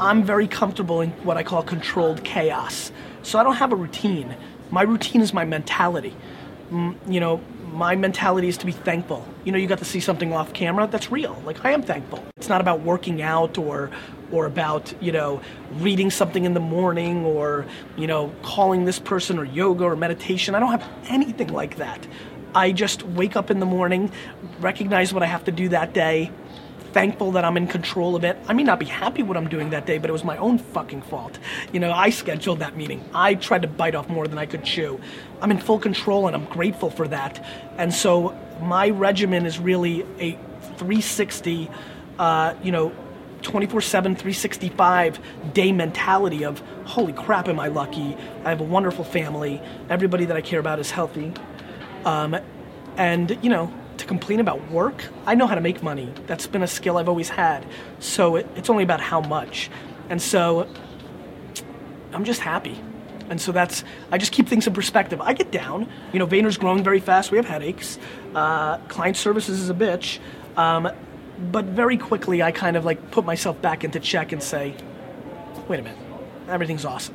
I'm very comfortable in what I call controlled chaos. So I don't have a routine. My routine is my mentality. Mm, you know, my mentality is to be thankful. You know, you got to see something off camera that's real. Like I am thankful. It's not about working out or or about, you know, reading something in the morning or, you know, calling this person or yoga or meditation. I don't have anything like that. I just wake up in the morning, recognize what I have to do that day, thankful that I'm in control of it. I may not be happy what I'm doing that day, but it was my own fucking fault. You know, I scheduled that meeting. I tried to bite off more than I could chew. I'm in full control and I'm grateful for that. And so my regimen is really a 360, uh, you know, 24 7, 365 day mentality of holy crap, am I lucky? I have a wonderful family. Everybody that I care about is healthy. Um, and, you know, to complain about work, I know how to make money. That's been a skill I've always had. So it, it's only about how much. And so I'm just happy. And so that's, I just keep things in perspective. I get down. You know, Vayner's growing very fast. We have headaches. Uh, client services is a bitch. Um, but very quickly, I kind of like put myself back into check and say, wait a minute, everything's awesome.